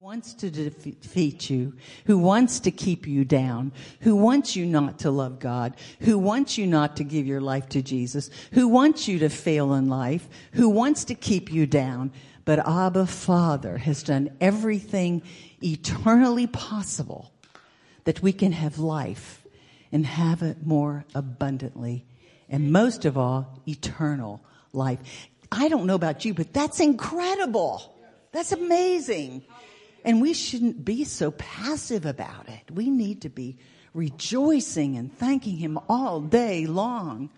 wants to defeat you, who wants to keep you down, who wants you not to love God, who wants you not to give your life to Jesus, who wants you to fail in life, who wants to keep you down. But Abba Father has done everything eternally possible that we can have life and have it more abundantly. And most of all, eternal life. I don't know about you, but that's incredible. That's amazing. And we shouldn't be so passive about it. We need to be rejoicing and thanking Him all day long.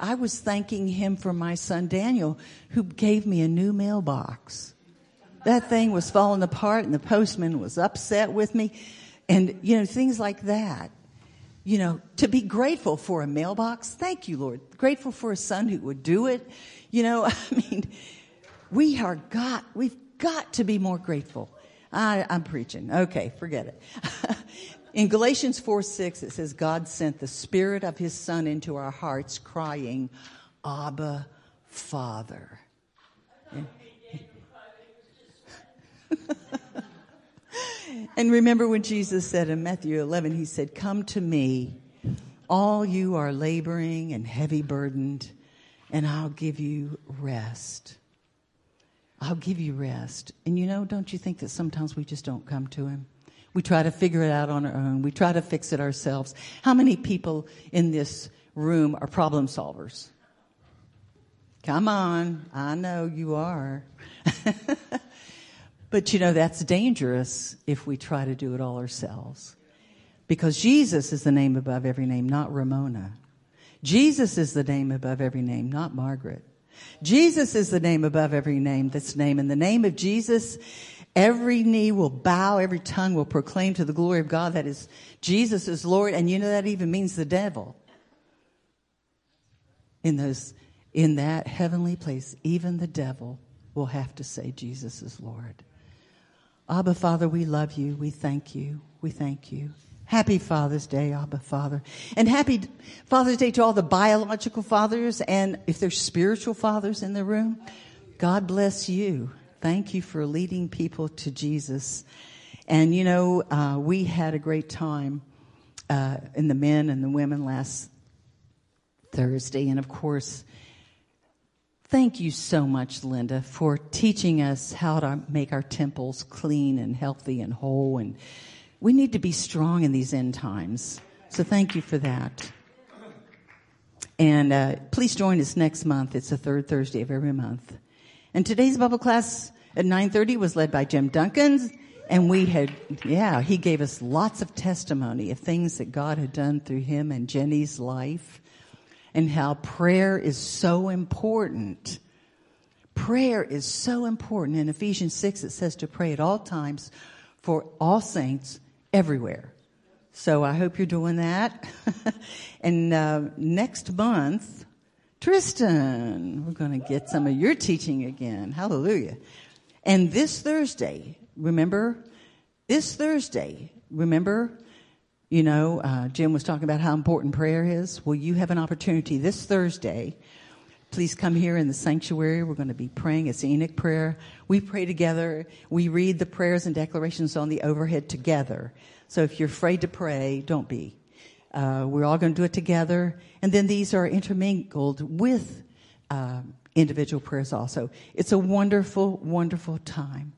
I was thanking Him for my son Daniel, who gave me a new mailbox. That thing was falling apart and the postman was upset with me. And, you know, things like that. You know, to be grateful for a mailbox. Thank you, Lord. Grateful for a son who would do it. You know, I mean, we are got, we've got to be more grateful. I, I'm preaching. Okay, forget it. In Galatians 4 6, it says, God sent the Spirit of His Son into our hearts, crying, Abba, Father. and remember when Jesus said in Matthew 11, He said, Come to me, all you are laboring and heavy burdened, and I'll give you rest. I'll give you rest. And you know, don't you think that sometimes we just don't come to Him? We try to figure it out on our own. We try to fix it ourselves. How many people in this room are problem solvers? Come on. I know you are. but you know, that's dangerous if we try to do it all ourselves. Because Jesus is the name above every name, not Ramona. Jesus is the name above every name, not Margaret. Jesus is the name above every name that's name. In the name of Jesus, every knee will bow, every tongue will proclaim to the glory of God that is Jesus is Lord. And you know that even means the devil. In those, in that heavenly place, even the devil will have to say Jesus is Lord. Abba Father, we love you. We thank you. We thank you. Happy Father's Day, Abba Father. And happy Father's Day to all the biological fathers and if there's spiritual fathers in the room, God bless you. Thank you for leading people to Jesus. And you know, uh, we had a great time uh, in the men and the women last Thursday. And of course, thank you so much, Linda, for teaching us how to make our temples clean and healthy and whole and we need to be strong in these end times. So thank you for that. And uh, please join us next month. It's the third Thursday of every month. And today's Bible class at 9:30 was led by Jim Duncan, and we had, yeah, he gave us lots of testimony of things that God had done through him and Jenny's life, and how prayer is so important. Prayer is so important. In Ephesians 6, it says to pray at all times for all saints everywhere. So I hope you're doing that. and uh, next month, Tristan, we're going to get some of your teaching again. Hallelujah. And this Thursday, remember, this Thursday, remember, you know, uh, Jim was talking about how important prayer is. Well, you have an opportunity this Thursday. Please come here in the sanctuary. We're going to be praying. It's Enoch prayer. We pray together. We read the prayers and declarations on the overhead together. So if you're afraid to pray, don't be. Uh, we're all going to do it together. And then these are intermingled with uh, individual prayers also. It's a wonderful, wonderful time.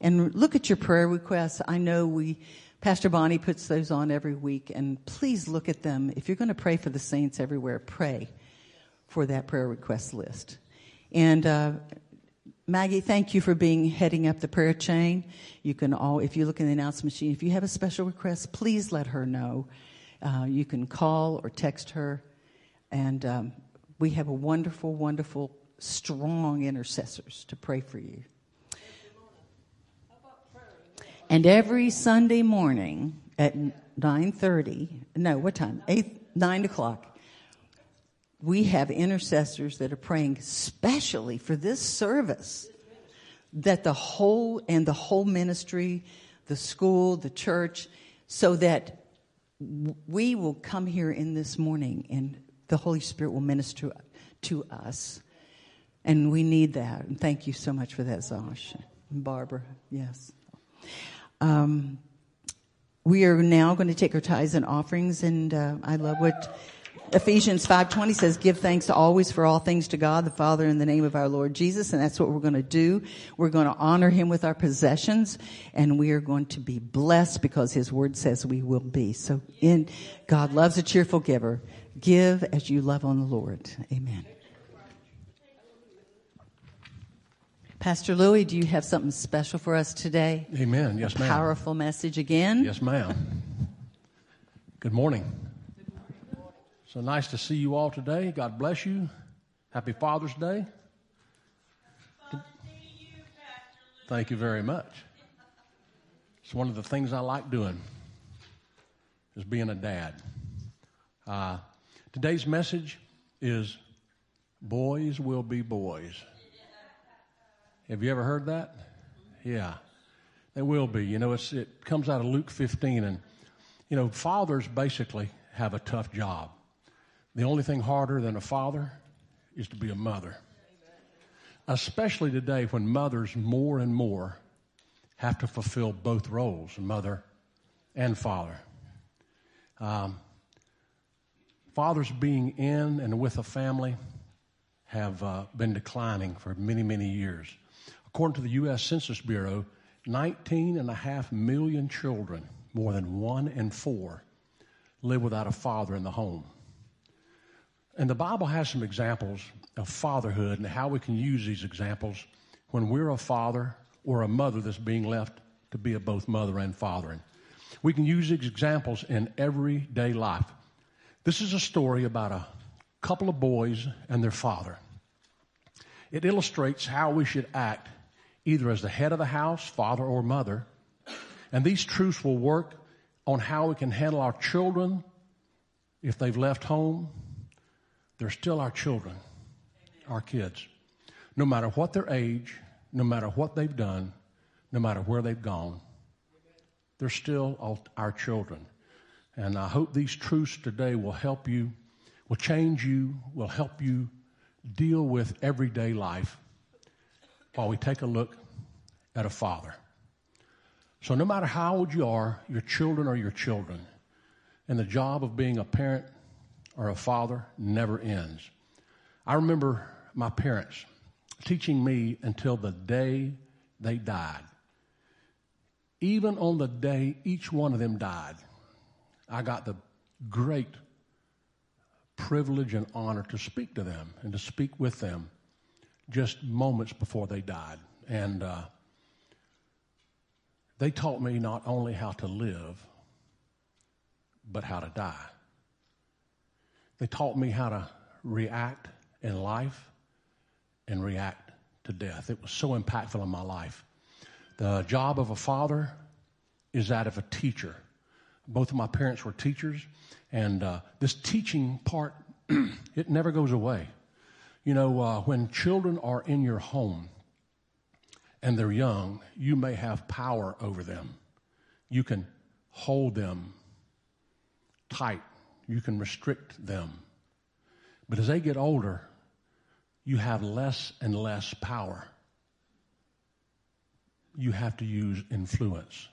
And look at your prayer requests. I know we, Pastor Bonnie puts those on every week, and please look at them. If you're going to pray for the saints everywhere, pray for that prayer request list. And uh, Maggie, thank you for being heading up the prayer chain. You can all, if you look in the announcement machine, if you have a special request, please let her know. Uh, you can call or text her. And um, we have a wonderful, wonderful, strong intercessors to pray for you. And every Sunday morning at 9.30, no, what time? 8, 9 o'clock, we have intercessors that are praying specially for this service that the whole and the whole ministry the school the church so that we will come here in this morning and the holy spirit will minister to us. And we need that. And thank you so much for that zosh and barbara. Yes. Um, we are now going to take our tithes and offerings, and uh, I love what Ephesians 5:20 says, "Give thanks always for all things to God the Father in the name of our Lord Jesus." And that's what we're going to do. We're going to honor him with our possessions and we are going to be blessed because his word says we will be. So in God loves a cheerful giver. Give as you love on the Lord. Amen. Pastor Louis, do you have something special for us today? Amen. Yes, ma'am. Powerful message again. Yes, ma'am. Good morning. So nice to see you all today. God bless you. Happy Father's Day. Thank you very much. It's one of the things I like doing is being a dad. Uh, today's message is boys will be boys. Have you ever heard that? Yeah, they will be. You know, it comes out of Luke 15, and you know, fathers basically have a tough job. The only thing harder than a father is to be a mother. Especially today when mothers more and more have to fulfill both roles, mother and father. Um, fathers being in and with a family have uh, been declining for many, many years. According to the U.S. Census Bureau, 19 and a half million children, more than one in four, live without a father in the home. And the Bible has some examples of fatherhood and how we can use these examples when we're a father or a mother that's being left to be a both mother and father. And we can use these examples in everyday life. This is a story about a couple of boys and their father. It illustrates how we should act either as the head of the house, father or mother. And these truths will work on how we can handle our children if they've left home they're still our children, our kids. No matter what their age, no matter what they've done, no matter where they've gone, they're still our children. And I hope these truths today will help you, will change you, will help you deal with everyday life while we take a look at a father. So, no matter how old you are, your children are your children. And the job of being a parent or a father never ends. I remember my parents teaching me until the day they died. Even on the day each one of them died, I got the great privilege and honor to speak to them and to speak with them just moments before they died. And uh, they taught me not only how to live, but how to die. They taught me how to react in life and react to death. It was so impactful in my life. The job of a father is that of a teacher. Both of my parents were teachers, and uh, this teaching part, it never goes away. You know, uh, when children are in your home and they're young, you may have power over them. You can hold them tight you can restrict them. But as they get older, you have less and less power. You have to use influence.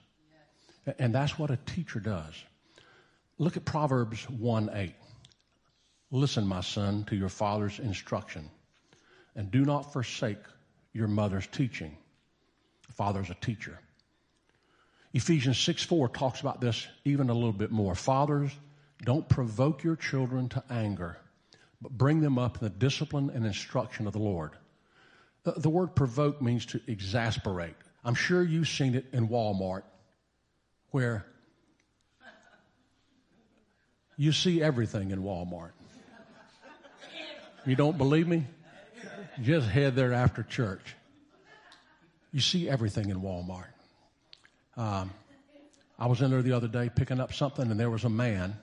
Yes. And that's what a teacher does. Look at Proverbs 1 8. Listen, my son, to your father's instruction, and do not forsake your mother's teaching. The father's a teacher. Ephesians 6 4 talks about this even a little bit more. Fathers, don't provoke your children to anger, but bring them up in the discipline and instruction of the Lord. The, the word provoke means to exasperate. I'm sure you've seen it in Walmart where you see everything in Walmart. You don't believe me? Just head there after church. You see everything in Walmart. Um, I was in there the other day picking up something, and there was a man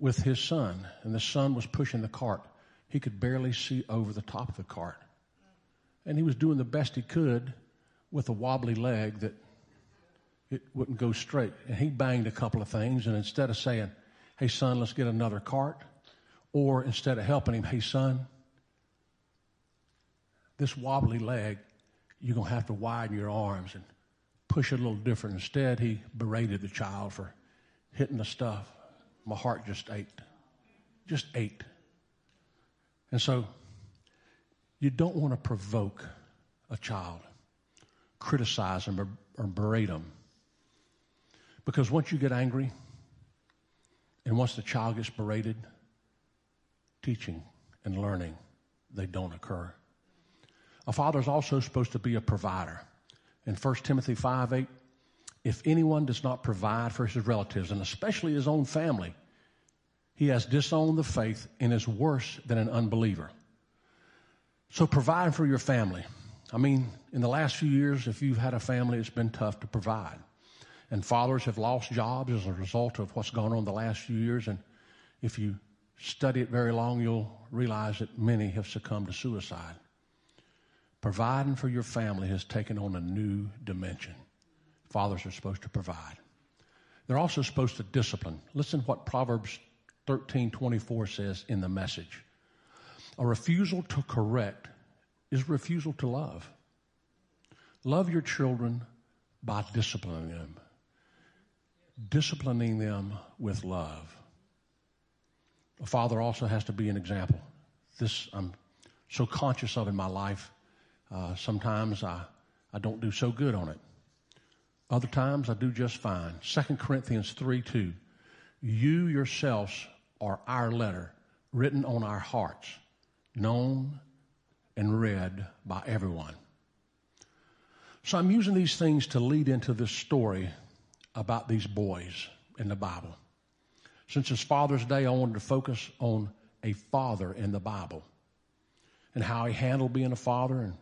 with his son, and the son was pushing the cart. He could barely see over the top of the cart. And he was doing the best he could with a wobbly leg that it wouldn't go straight. And he banged a couple of things, and instead of saying, Hey, son, let's get another cart, or instead of helping him, Hey, son, this wobbly leg, you're going to have to widen your arms and push it a little different. Instead, he berated the child for hitting the stuff. My heart just ached. Just ached. And so, you don't want to provoke a child, criticize them, or, or berate them. Because once you get angry, and once the child gets berated, teaching and learning, they don't occur. A father is also supposed to be a provider. In 1 Timothy 5 8, if anyone does not provide for his relatives, and especially his own family, he has disowned the faith and is worse than an unbeliever. So provide for your family. I mean, in the last few years, if you've had a family, it's been tough to provide. And fathers have lost jobs as a result of what's gone on the last few years. And if you study it very long, you'll realize that many have succumbed to suicide. Providing for your family has taken on a new dimension. Fathers are supposed to provide. They're also supposed to discipline. Listen what Proverbs 13:24 says in the message. A refusal to correct is refusal to love. Love your children by disciplining them. Disciplining them with love. A father also has to be an example. This I'm so conscious of in my life. Uh, sometimes I, I don't do so good on it. Other times I do just fine. 2 Corinthians 3 2. You yourselves are our letter written on our hearts, known and read by everyone. So I'm using these things to lead into this story about these boys in the Bible. Since it's Father's Day, I wanted to focus on a father in the Bible and how he handled being a father and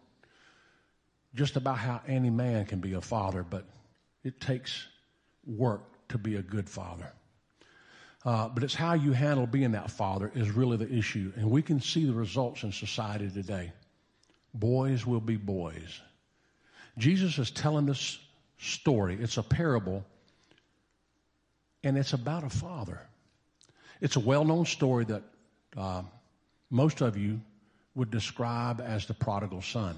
just about how any man can be a father, but it takes work to be a good father. Uh, but it's how you handle being that father is really the issue. And we can see the results in society today. Boys will be boys. Jesus is telling this story. It's a parable, and it's about a father. It's a well known story that uh, most of you would describe as the prodigal son.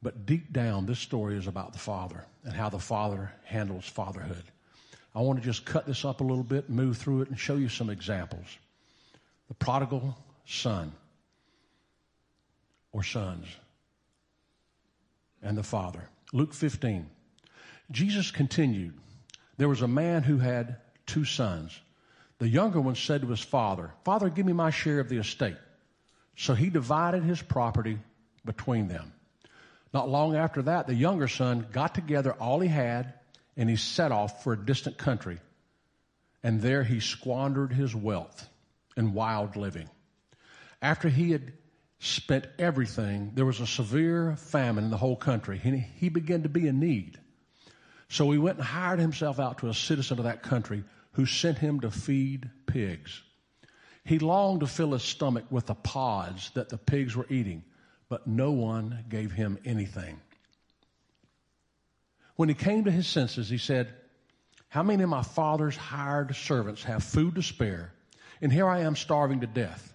But deep down, this story is about the father and how the father handles fatherhood. I want to just cut this up a little bit, move through it, and show you some examples. The prodigal son or sons and the father. Luke 15. Jesus continued, There was a man who had two sons. The younger one said to his father, Father, give me my share of the estate. So he divided his property between them. Not long after that, the younger son got together all he had and he set off for a distant country. And there he squandered his wealth in wild living. After he had spent everything, there was a severe famine in the whole country. He, he began to be in need. So he went and hired himself out to a citizen of that country who sent him to feed pigs. He longed to fill his stomach with the pods that the pigs were eating, but no one gave him anything. When he came to his senses, he said, How many of my father's hired servants have food to spare? And here I am starving to death.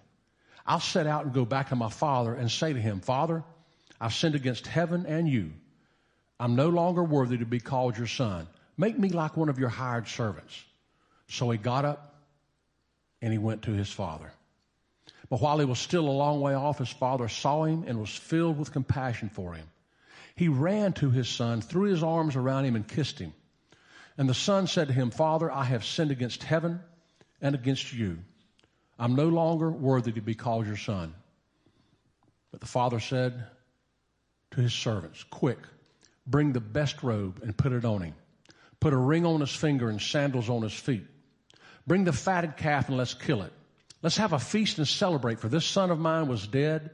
I'll set out and go back to my father and say to him, Father, I've sinned against heaven and you. I'm no longer worthy to be called your son. Make me like one of your hired servants. So he got up and he went to his father. But while he was still a long way off, his father saw him and was filled with compassion for him. He ran to his son, threw his arms around him, and kissed him. And the son said to him, Father, I have sinned against heaven and against you. I'm no longer worthy to be called your son. But the father said to his servants, Quick, bring the best robe and put it on him. Put a ring on his finger and sandals on his feet. Bring the fatted calf and let's kill it. Let's have a feast and celebrate, for this son of mine was dead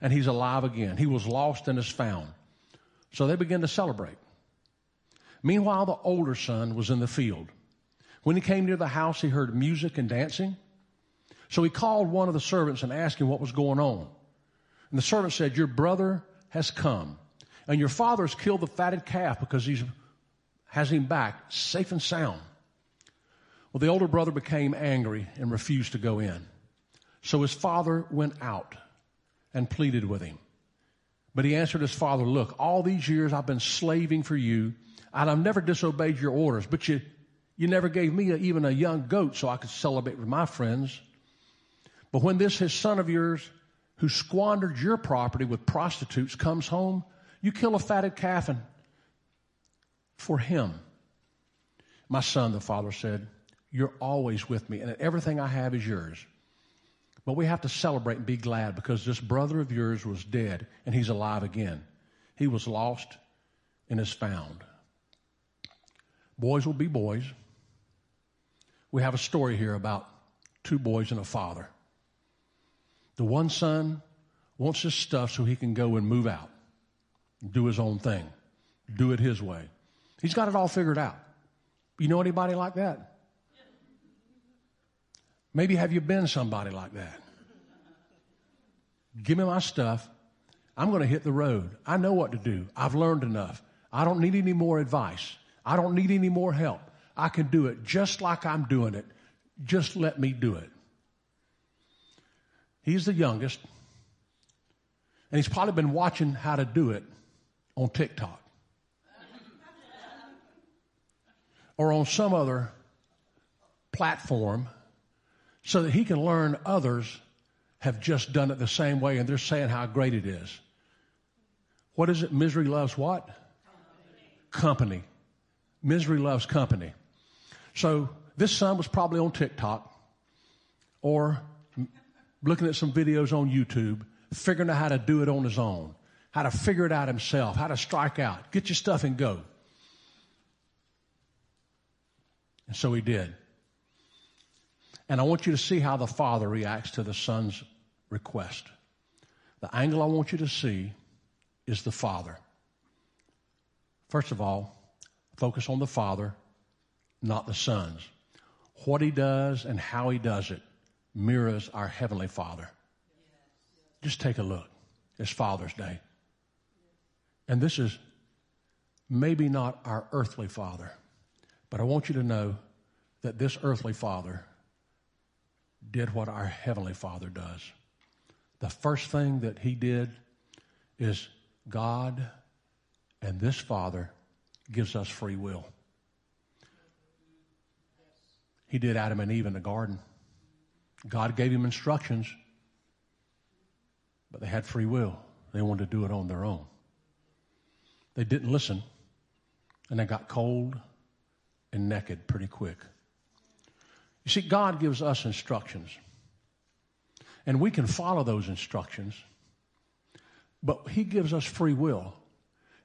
and he's alive again. He was lost and is found. So they began to celebrate. Meanwhile, the older son was in the field. When he came near the house, he heard music and dancing. So he called one of the servants and asked him what was going on. And the servant said, Your brother has come, and your father has killed the fatted calf because he has him back safe and sound. Well, the older brother became angry and refused to go in. So his father went out and pleaded with him. But he answered his father, Look, all these years I've been slaving for you. And I've never disobeyed your orders, but you, you never gave me a, even a young goat so I could celebrate with my friends. But when this his son of yours, who squandered your property with prostitutes, comes home, you kill a fatted calf and for him. My son, the father said, You're always with me, and everything I have is yours. But we have to celebrate and be glad because this brother of yours was dead and he's alive again. He was lost and is found. Boys will be boys. We have a story here about two boys and a father. The one son wants his stuff so he can go and move out, do his own thing, do it his way. He's got it all figured out. You know anybody like that? Maybe have you been somebody like that? Give me my stuff. I'm going to hit the road. I know what to do. I've learned enough. I don't need any more advice. I don't need any more help. I can do it just like I'm doing it. Just let me do it. He's the youngest, and he's probably been watching how to do it on TikTok or on some other platform so that he can learn others have just done it the same way and they're saying how great it is. What is it? Misery loves what? Company. company. Misery loves company. So this son was probably on TikTok or looking at some videos on YouTube, figuring out how to do it on his own, how to figure it out himself, how to strike out, get your stuff and go. And so he did. And I want you to see how the father reacts to the son's request. The angle I want you to see is the father. First of all, focus on the father, not the sons. What he does and how he does it mirrors our heavenly father. Just take a look. It's Father's Day. And this is maybe not our earthly father, but I want you to know that this earthly father did what our Heavenly Father does. The first thing that he did is God and this Father gives us free will. He did Adam and Eve in the garden. God gave him instructions, but they had free will. They wanted to do it on their own. They didn't listen, and they got cold and naked pretty quick. You see, God gives us instructions, and we can follow those instructions, but He gives us free will.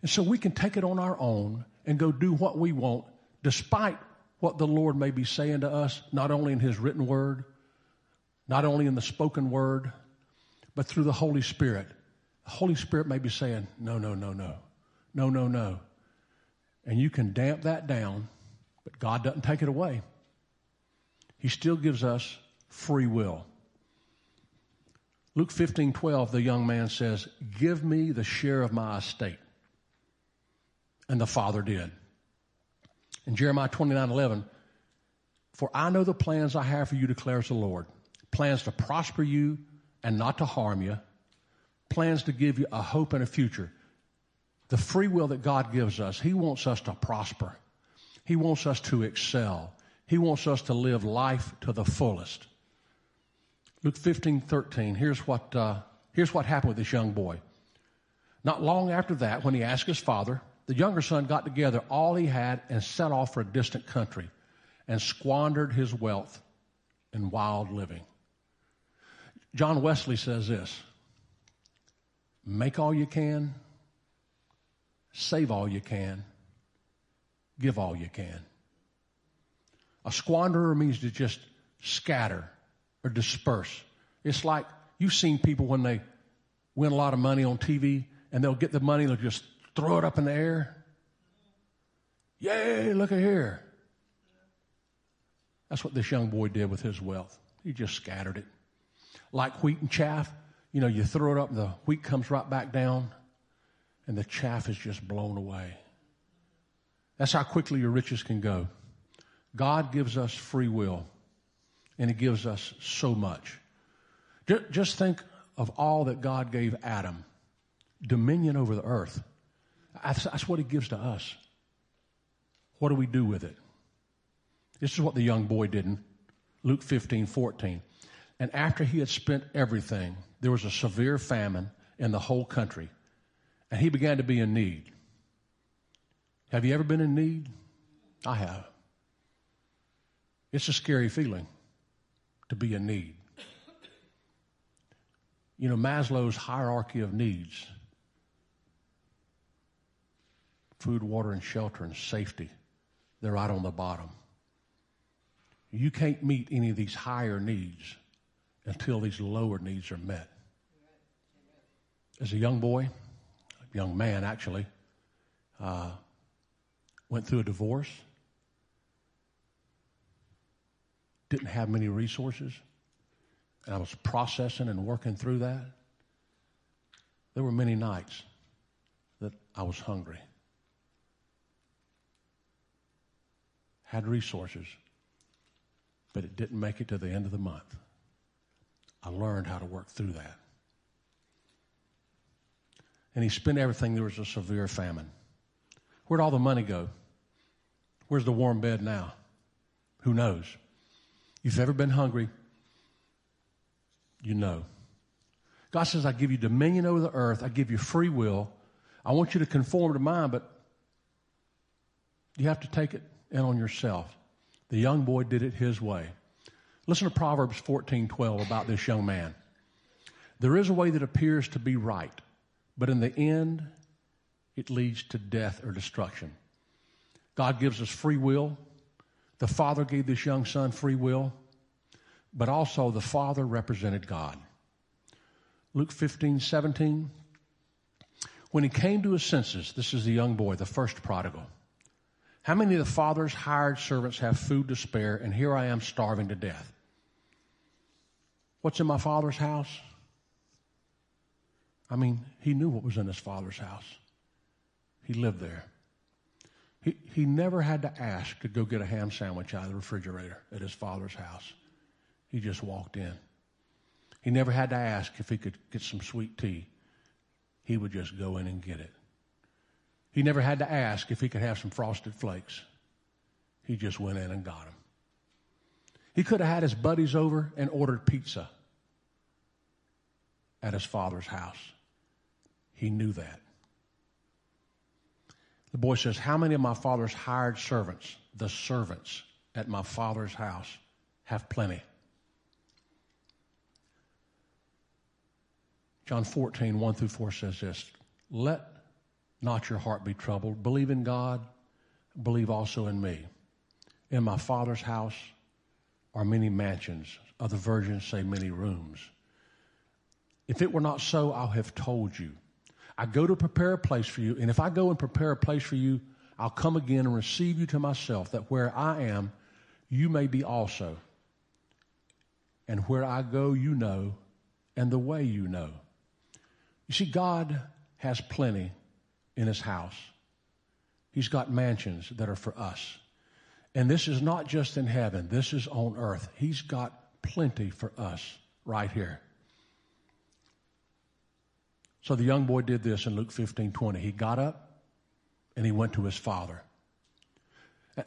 And so we can take it on our own and go do what we want, despite what the Lord may be saying to us, not only in His written word, not only in the spoken word, but through the Holy Spirit. The Holy Spirit may be saying, no, no, no, no, no, no, no. And you can damp that down, but God doesn't take it away. He still gives us free will. Luke 15, 12, the young man says, Give me the share of my estate. And the father did. In Jeremiah 29, 11, For I know the plans I have for you, declares the Lord plans to prosper you and not to harm you, plans to give you a hope and a future. The free will that God gives us, He wants us to prosper, He wants us to excel, he wants us to live life to the fullest. Luke 15, 13. Here's what, uh, here's what happened with this young boy. Not long after that, when he asked his father, the younger son got together all he had and set off for a distant country and squandered his wealth in wild living. John Wesley says this make all you can, save all you can, give all you can. A squanderer means to just scatter or disperse. It's like you've seen people when they win a lot of money on TV and they'll get the money and they'll just throw it up in the air. Yay, look at here. That's what this young boy did with his wealth. He just scattered it. Like wheat and chaff, you know, you throw it up and the wheat comes right back down and the chaff is just blown away. That's how quickly your riches can go. God gives us free will, and He gives us so much. Just think of all that God gave Adam dominion over the earth. That's what He gives to us. What do we do with it? This is what the young boy did in Luke 15, 14. And after he had spent everything, there was a severe famine in the whole country, and he began to be in need. Have you ever been in need? I have. It's a scary feeling to be in need. You know, Maslow's hierarchy of needs food, water, and shelter, and safety they're right on the bottom. You can't meet any of these higher needs until these lower needs are met. As a young boy, young man actually, uh, went through a divorce, didn't have many resources, and I was processing and working through that. There were many nights that I was hungry, had resources, but it didn't make it to the end of the month. I learned how to work through that. And he spent everything. There was a severe famine. Where'd all the money go? Where's the warm bed now? Who knows? You've ever been hungry, you know. God says, I give you dominion over the earth. I give you free will. I want you to conform to mine, but you have to take it in on yourself. The young boy did it his way. Listen to Proverbs 14:12 about this young man. There is a way that appears to be right, but in the end it leads to death or destruction. God gives us free will. The Father gave this young son free will, but also the Father represented God. Luke 15, 17. When he came to his senses, this is the young boy, the first prodigal. How many of the father's hired servants have food to spare, and here I am starving to death? What's in my father's house? I mean, he knew what was in his father's house. He lived there. He, he never had to ask to go get a ham sandwich out of the refrigerator at his father's house. He just walked in. He never had to ask if he could get some sweet tea. He would just go in and get it. He never had to ask if he could have some frosted flakes. He just went in and got them. He could have had his buddies over and ordered pizza at his father's house. He knew that. The boy says, How many of my father's hired servants, the servants at my father's house, have plenty? John 14, 1 through 4 says this Let not your heart be troubled. Believe in God, believe also in me. In my Father's house are many mansions. Other versions say many rooms. If it were not so, I'll have told you. I go to prepare a place for you, and if I go and prepare a place for you, I'll come again and receive you to myself, that where I am, you may be also. And where I go, you know, and the way you know. You see, God has plenty in his house. He's got mansions that are for us. And this is not just in heaven, this is on earth. He's got plenty for us right here. So the young boy did this in Luke 15 20. He got up and he went to his father.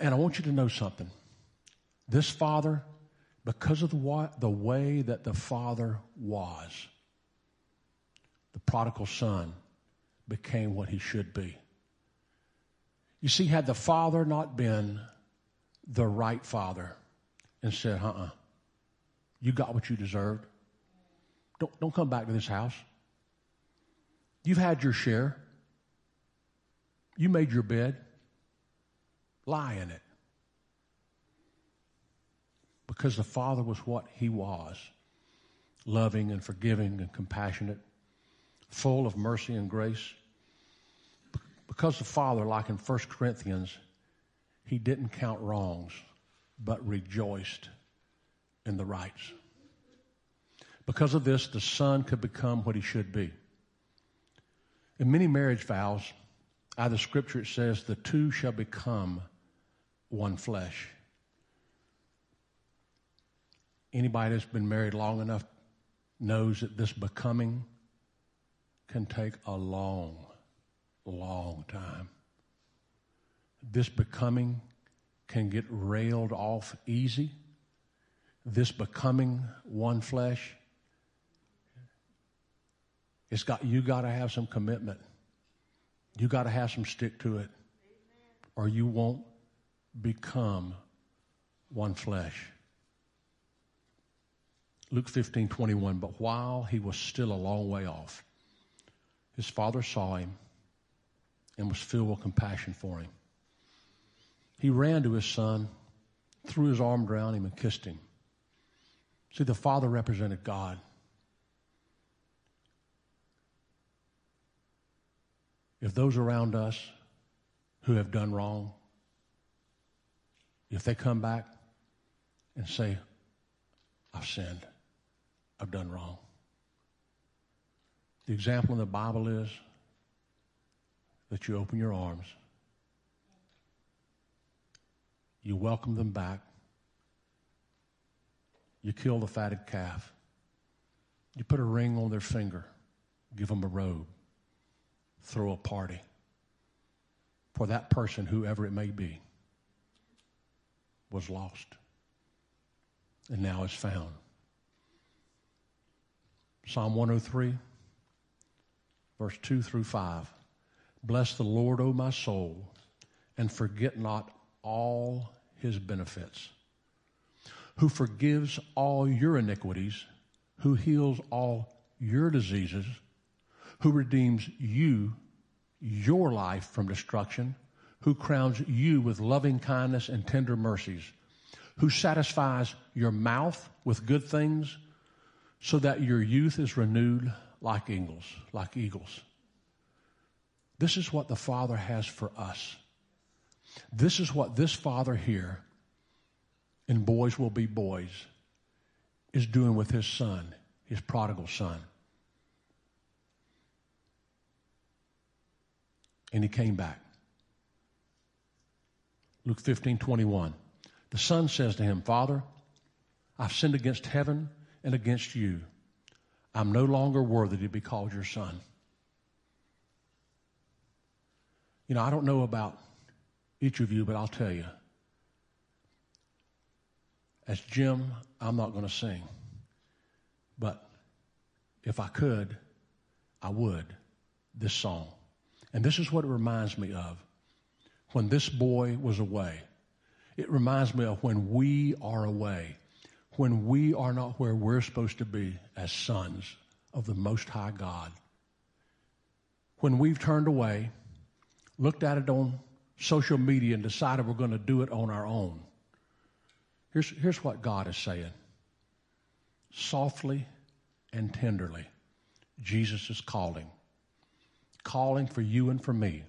And I want you to know something. This father, because of the, the way that the father was, the prodigal son became what he should be. You see, had the father not been the right father and said, uh uh-uh, uh you got what you deserved, don't, don't come back to this house. You've had your share. You made your bed. Lie in it. Because the Father was what He was loving and forgiving and compassionate full of mercy and grace. Because the Father, like in 1 Corinthians, he didn't count wrongs, but rejoiced in the rights. Because of this, the Son could become what he should be. In many marriage vows, out of scripture it says, the two shall become one flesh. Anybody that's been married long enough knows that this becoming can take a long, long time. this becoming can get railed off easy. This becoming one flesh. It's got you got to have some commitment. You got to have some stick to it, or you won't become one flesh. Luke 15, 21. But while he was still a long way off, his father saw him and was filled with compassion for him. He ran to his son, threw his arm around him, and kissed him. See, the father represented God. If those around us who have done wrong, if they come back and say, I've sinned, I've done wrong. The example in the Bible is that you open your arms, you welcome them back, you kill the fatted calf, you put a ring on their finger, give them a robe, throw a party for that person, whoever it may be, was lost and now is found. Psalm 103, verse 2 through 5. Bless the Lord, O my soul, and forget not all his benefits. Who forgives all your iniquities, who heals all your diseases, who redeems you, your life from destruction, who crowns you with loving kindness and tender mercies, who satisfies your mouth with good things so that your youth is renewed like eagles, like eagles. This is what the Father has for us. This is what this Father here, and boys will be boys, is doing with his son, his prodigal son. And he came back. Luke 15, 21. The son says to him, Father, I've sinned against heaven and against you. I'm no longer worthy to be called your son. You know, I don't know about each of you, but I'll tell you. As Jim, I'm not going to sing. But if I could, I would this song. And this is what it reminds me of when this boy was away. It reminds me of when we are away when we are not where we're supposed to be as sons of the Most High God. When we've turned away, looked at it on social media, and decided we're going to do it on our own. Here's, here's what God is saying softly and tenderly, Jesus is calling, calling for you and for me.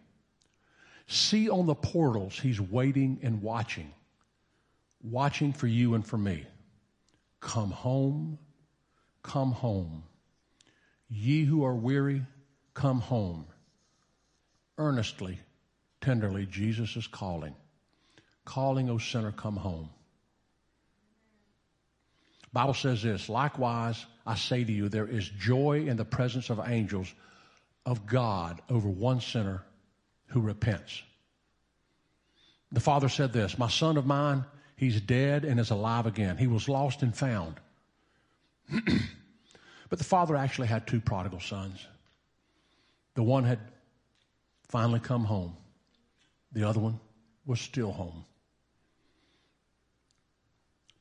See on the portals, He's waiting and watching, watching for you and for me. Come home, come home. Ye who are weary, come home. Earnestly, tenderly, Jesus is calling. Calling, O sinner, come home. Bible says this, likewise, I say to you, there is joy in the presence of angels of God over one sinner who repents. The father said this, my son of mine, He's dead and is alive again. He was lost and found. but the father actually had two prodigal sons. The one had finally come home, the other one was still home.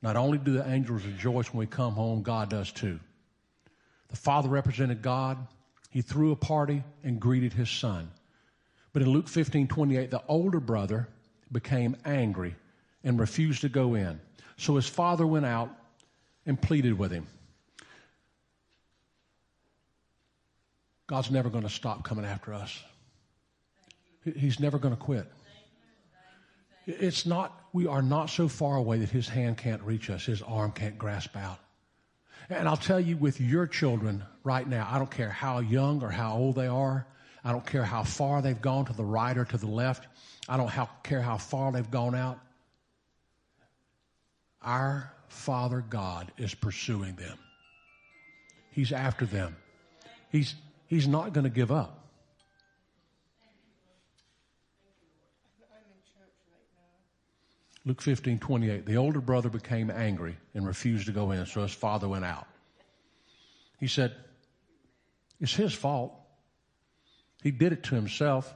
Not only do the angels rejoice when we come home, God does too. The father represented God. He threw a party and greeted his son. But in Luke 15 28, the older brother became angry and refused to go in. So his father went out and pleaded with him. God's never going to stop coming after us. He's never going to quit. It's not, we are not so far away that his hand can't reach us, his arm can't grasp out. And I'll tell you with your children right now, I don't care how young or how old they are. I don't care how far they've gone to the right or to the left. I don't care how far they've gone out. Our Father God is pursuing them. He's after them. He's, he's not going to give up. Luke 15, 28. The older brother became angry and refused to go in, so his father went out. He said, It's his fault. He did it to himself.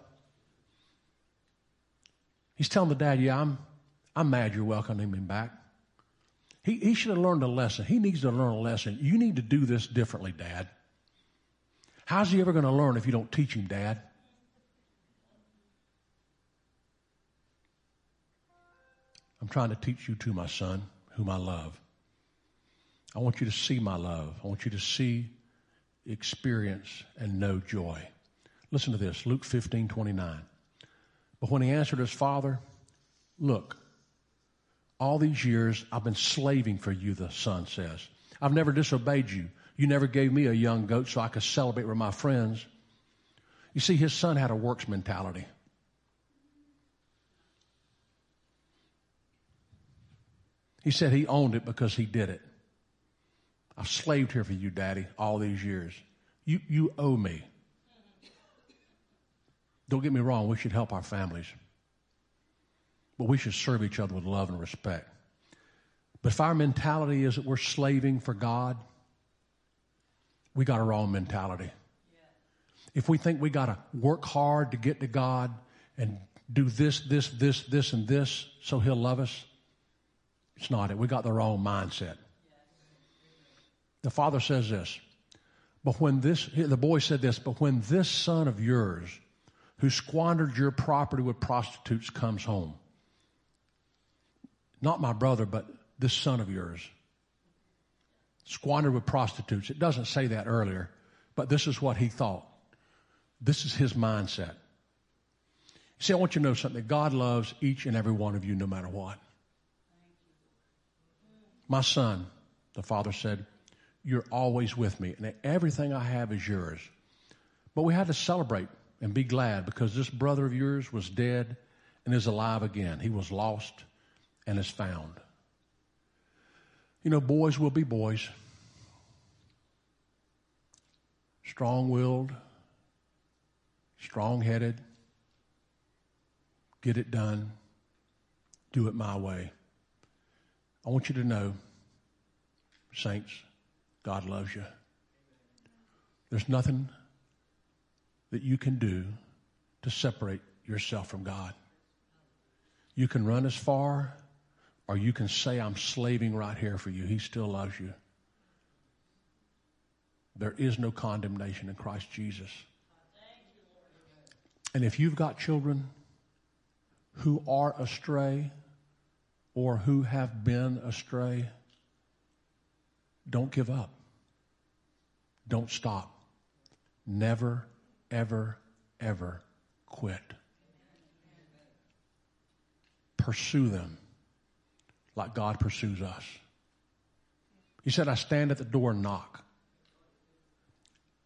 He's telling the dad, Yeah, I'm, I'm mad you're welcoming him back. He, he should have learned a lesson. He needs to learn a lesson. You need to do this differently, Dad. How's he ever going to learn if you don't teach him, Dad? I'm trying to teach you to my son, whom I love. I want you to see my love. I want you to see, experience, and know joy. Listen to this Luke 15 29. But when he answered his father, Look, all these years I've been slaving for you, the son says. I've never disobeyed you. You never gave me a young goat so I could celebrate with my friends. You see, his son had a works mentality. He said he owned it because he did it. I've slaved here for you, Daddy, all these years. You, you owe me. Don't get me wrong, we should help our families. But we should serve each other with love and respect. But if our mentality is that we're slaving for God, we got a wrong mentality. If we think we got to work hard to get to God and do this, this, this, this, and this so He'll love us, it's not it. We got the wrong mindset. The father says this, but when this, the boy said this, but when this son of yours who squandered your property with prostitutes comes home, not my brother, but this son of yours, squandered with prostitutes. It doesn't say that earlier, but this is what he thought. This is his mindset. See, I want you to know something. God loves each and every one of you no matter what. My son, the father said, You're always with me, and everything I have is yours. But we had to celebrate and be glad because this brother of yours was dead and is alive again. He was lost and is found. You know, boys will be boys. Strong willed, strong headed, get it done, do it my way. I want you to know, saints, God loves you. There's nothing that you can do to separate yourself from God. You can run as far, or you can say, I'm slaving right here for you. He still loves you. There is no condemnation in Christ Jesus. And if you've got children who are astray, or who have been astray, don't give up. Don't stop. Never, ever, ever quit. Pursue them like God pursues us. He said, I stand at the door and knock.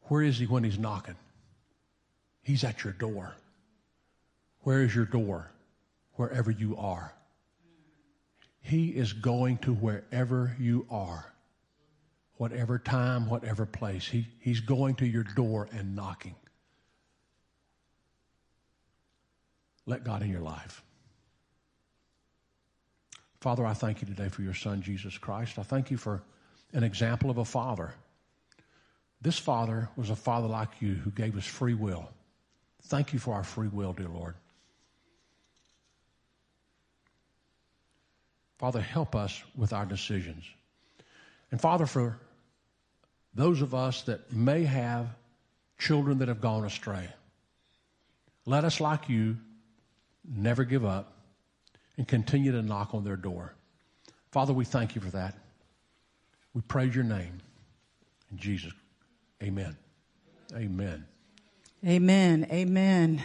Where is he when he's knocking? He's at your door. Where is your door? Wherever you are. He is going to wherever you are, whatever time, whatever place. He, he's going to your door and knocking. Let God in your life. Father, I thank you today for your son, Jesus Christ. I thank you for an example of a father. This father was a father like you who gave us free will. Thank you for our free will, dear Lord. Father, help us with our decisions. And Father, for those of us that may have children that have gone astray, let us, like you, never give up and continue to knock on their door. Father, we thank you for that. We praise your name. In Jesus, amen. Amen. Amen. Amen.